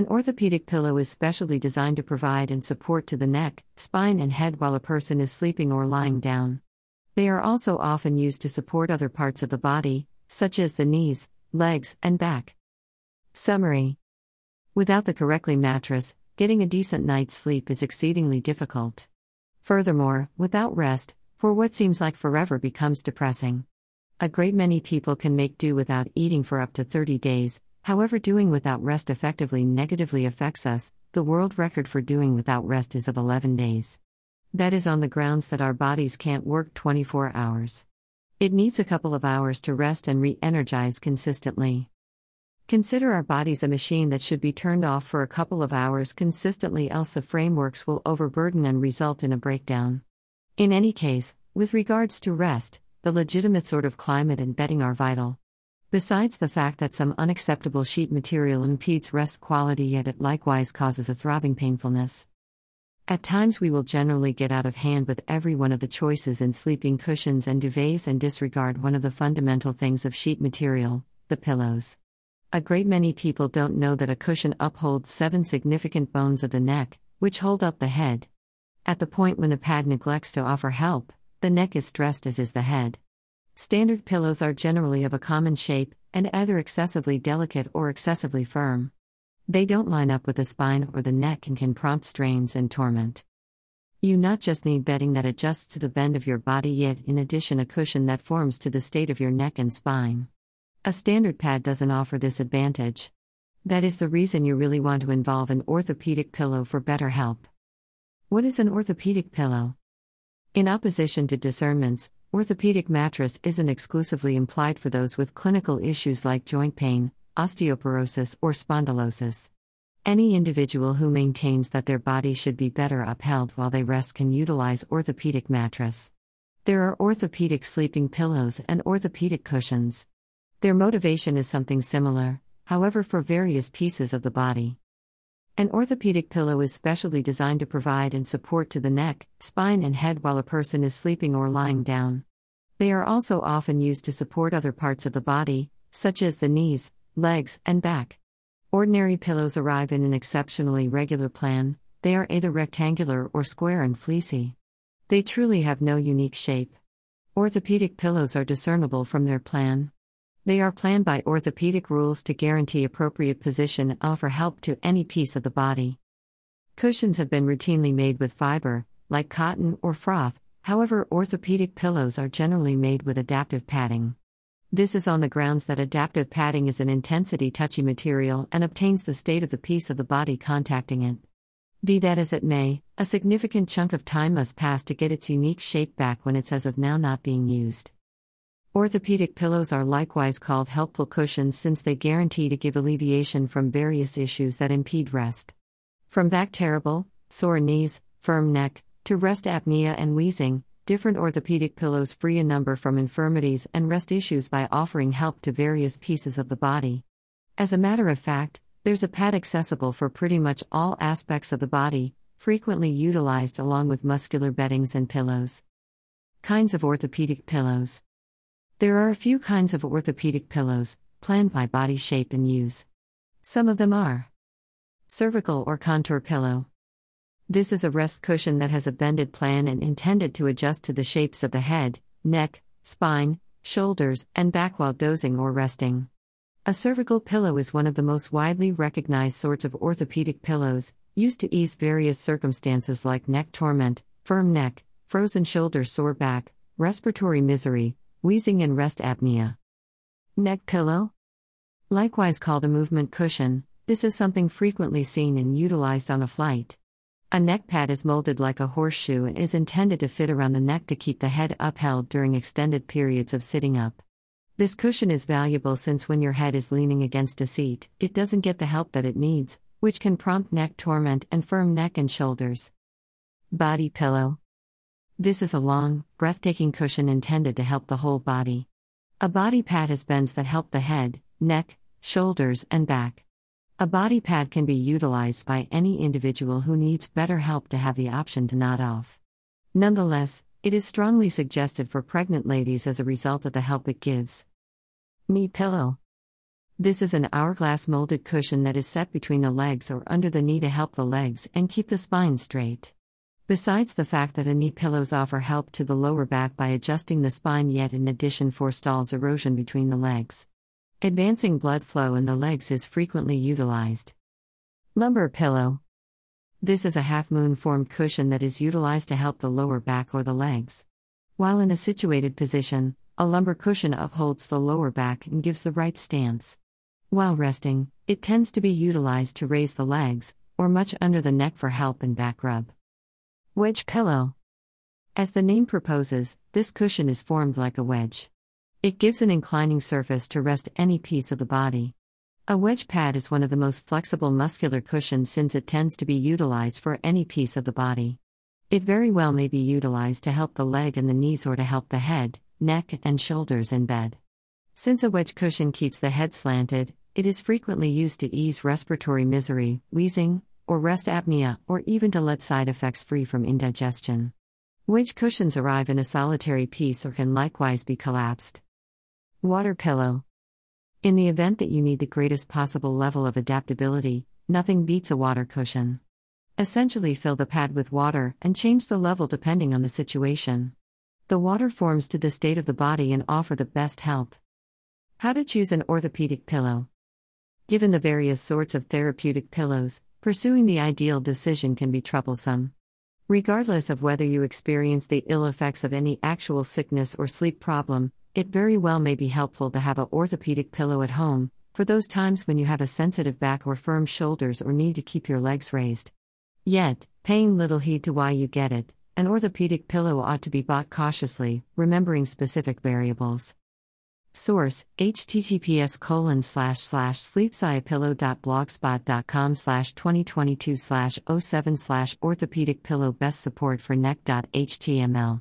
An orthopedic pillow is specially designed to provide and support to the neck, spine, and head while a person is sleeping or lying down. They are also often used to support other parts of the body, such as the knees, legs, and back. Summary Without the correctly mattress, getting a decent night's sleep is exceedingly difficult. Furthermore, without rest, for what seems like forever becomes depressing. A great many people can make do without eating for up to 30 days, However, doing without rest effectively negatively affects us. The world record for doing without rest is of 11 days. That is on the grounds that our bodies can't work 24 hours. It needs a couple of hours to rest and re energize consistently. Consider our bodies a machine that should be turned off for a couple of hours consistently, else the frameworks will overburden and result in a breakdown. In any case, with regards to rest, the legitimate sort of climate and bedding are vital. Besides the fact that some unacceptable sheet material impedes rest quality, yet it likewise causes a throbbing painfulness. At times, we will generally get out of hand with every one of the choices in sleeping cushions and duvets and disregard one of the fundamental things of sheet material the pillows. A great many people don't know that a cushion upholds seven significant bones of the neck, which hold up the head. At the point when the pad neglects to offer help, the neck is stressed as is the head. Standard pillows are generally of a common shape, and either excessively delicate or excessively firm. They don't line up with the spine or the neck and can prompt strains and torment. You not just need bedding that adjusts to the bend of your body, yet, in addition, a cushion that forms to the state of your neck and spine. A standard pad doesn't offer this advantage. That is the reason you really want to involve an orthopedic pillow for better help. What is an orthopedic pillow? In opposition to discernments, Orthopedic mattress isn't exclusively implied for those with clinical issues like joint pain, osteoporosis, or spondylosis. Any individual who maintains that their body should be better upheld while they rest can utilize orthopedic mattress. There are orthopedic sleeping pillows and orthopedic cushions. Their motivation is something similar, however, for various pieces of the body. An orthopedic pillow is specially designed to provide and support to the neck, spine, and head while a person is sleeping or lying down. They are also often used to support other parts of the body, such as the knees, legs, and back. Ordinary pillows arrive in an exceptionally regular plan, they are either rectangular or square and fleecy. They truly have no unique shape. Orthopedic pillows are discernible from their plan. They are planned by orthopedic rules to guarantee appropriate position and offer help to any piece of the body. Cushions have been routinely made with fiber, like cotton or froth, however, orthopedic pillows are generally made with adaptive padding. This is on the grounds that adaptive padding is an intensity touchy material and obtains the state of the piece of the body contacting it. Be that as it may, a significant chunk of time must pass to get its unique shape back when it's as of now not being used. Orthopedic pillows are likewise called helpful cushions since they guarantee to give alleviation from various issues that impede rest. From back terrible, sore knees, firm neck, to rest apnea and wheezing, different orthopedic pillows free a number from infirmities and rest issues by offering help to various pieces of the body. As a matter of fact, there's a pad accessible for pretty much all aspects of the body, frequently utilized along with muscular beddings and pillows. Kinds of orthopedic pillows. There are a few kinds of orthopedic pillows, planned by body shape and use. Some of them are cervical or contour pillow. This is a rest cushion that has a bended plan and intended to adjust to the shapes of the head, neck, spine, shoulders, and back while dozing or resting. A cervical pillow is one of the most widely recognized sorts of orthopedic pillows, used to ease various circumstances like neck torment, firm neck, frozen shoulder, sore back, respiratory misery, wheezing, and rest apnea. Neck pillow? Likewise called a movement cushion, this is something frequently seen and utilized on a flight. A neck pad is molded like a horseshoe and is intended to fit around the neck to keep the head upheld during extended periods of sitting up. This cushion is valuable since when your head is leaning against a seat, it doesn't get the help that it needs, which can prompt neck torment and firm neck and shoulders. Body pillow. This is a long, breathtaking cushion intended to help the whole body. A body pad has bends that help the head, neck, shoulders, and back. A body pad can be utilized by any individual who needs better help to have the option to nod off. Nonetheless, it is strongly suggested for pregnant ladies as a result of the help it gives. Knee pillow. This is an hourglass molded cushion that is set between the legs or under the knee to help the legs and keep the spine straight. Besides the fact that a knee pillows offer help to the lower back by adjusting the spine, yet in addition forestalls erosion between the legs. Advancing blood flow in the legs is frequently utilized. Lumbar pillow. This is a half moon formed cushion that is utilized to help the lower back or the legs. While in a situated position, a lumbar cushion upholds the lower back and gives the right stance. While resting, it tends to be utilized to raise the legs, or much under the neck for help and back rub. Wedge pillow. As the name proposes, this cushion is formed like a wedge. It gives an inclining surface to rest any piece of the body. A wedge pad is one of the most flexible muscular cushions since it tends to be utilized for any piece of the body. It very well may be utilized to help the leg and the knees or to help the head, neck, and shoulders in bed. Since a wedge cushion keeps the head slanted, it is frequently used to ease respiratory misery, wheezing, or rest apnea, or even to let side effects free from indigestion. Wedge cushions arrive in a solitary piece or can likewise be collapsed. Water pillow. In the event that you need the greatest possible level of adaptability, nothing beats a water cushion. Essentially, fill the pad with water and change the level depending on the situation. The water forms to the state of the body and offer the best help. How to choose an orthopedic pillow. Given the various sorts of therapeutic pillows, Pursuing the ideal decision can be troublesome. Regardless of whether you experience the ill effects of any actual sickness or sleep problem, it very well may be helpful to have a orthopedic pillow at home for those times when you have a sensitive back or firm shoulders or need to keep your legs raised. Yet, paying little heed to why you get it, an orthopedic pillow ought to be bought cautiously, remembering specific variables. Source https colon slash slash sleepsciapillow.blogspot.com slash 2022 slash 07 slash orthopedic pillow best support for neck.html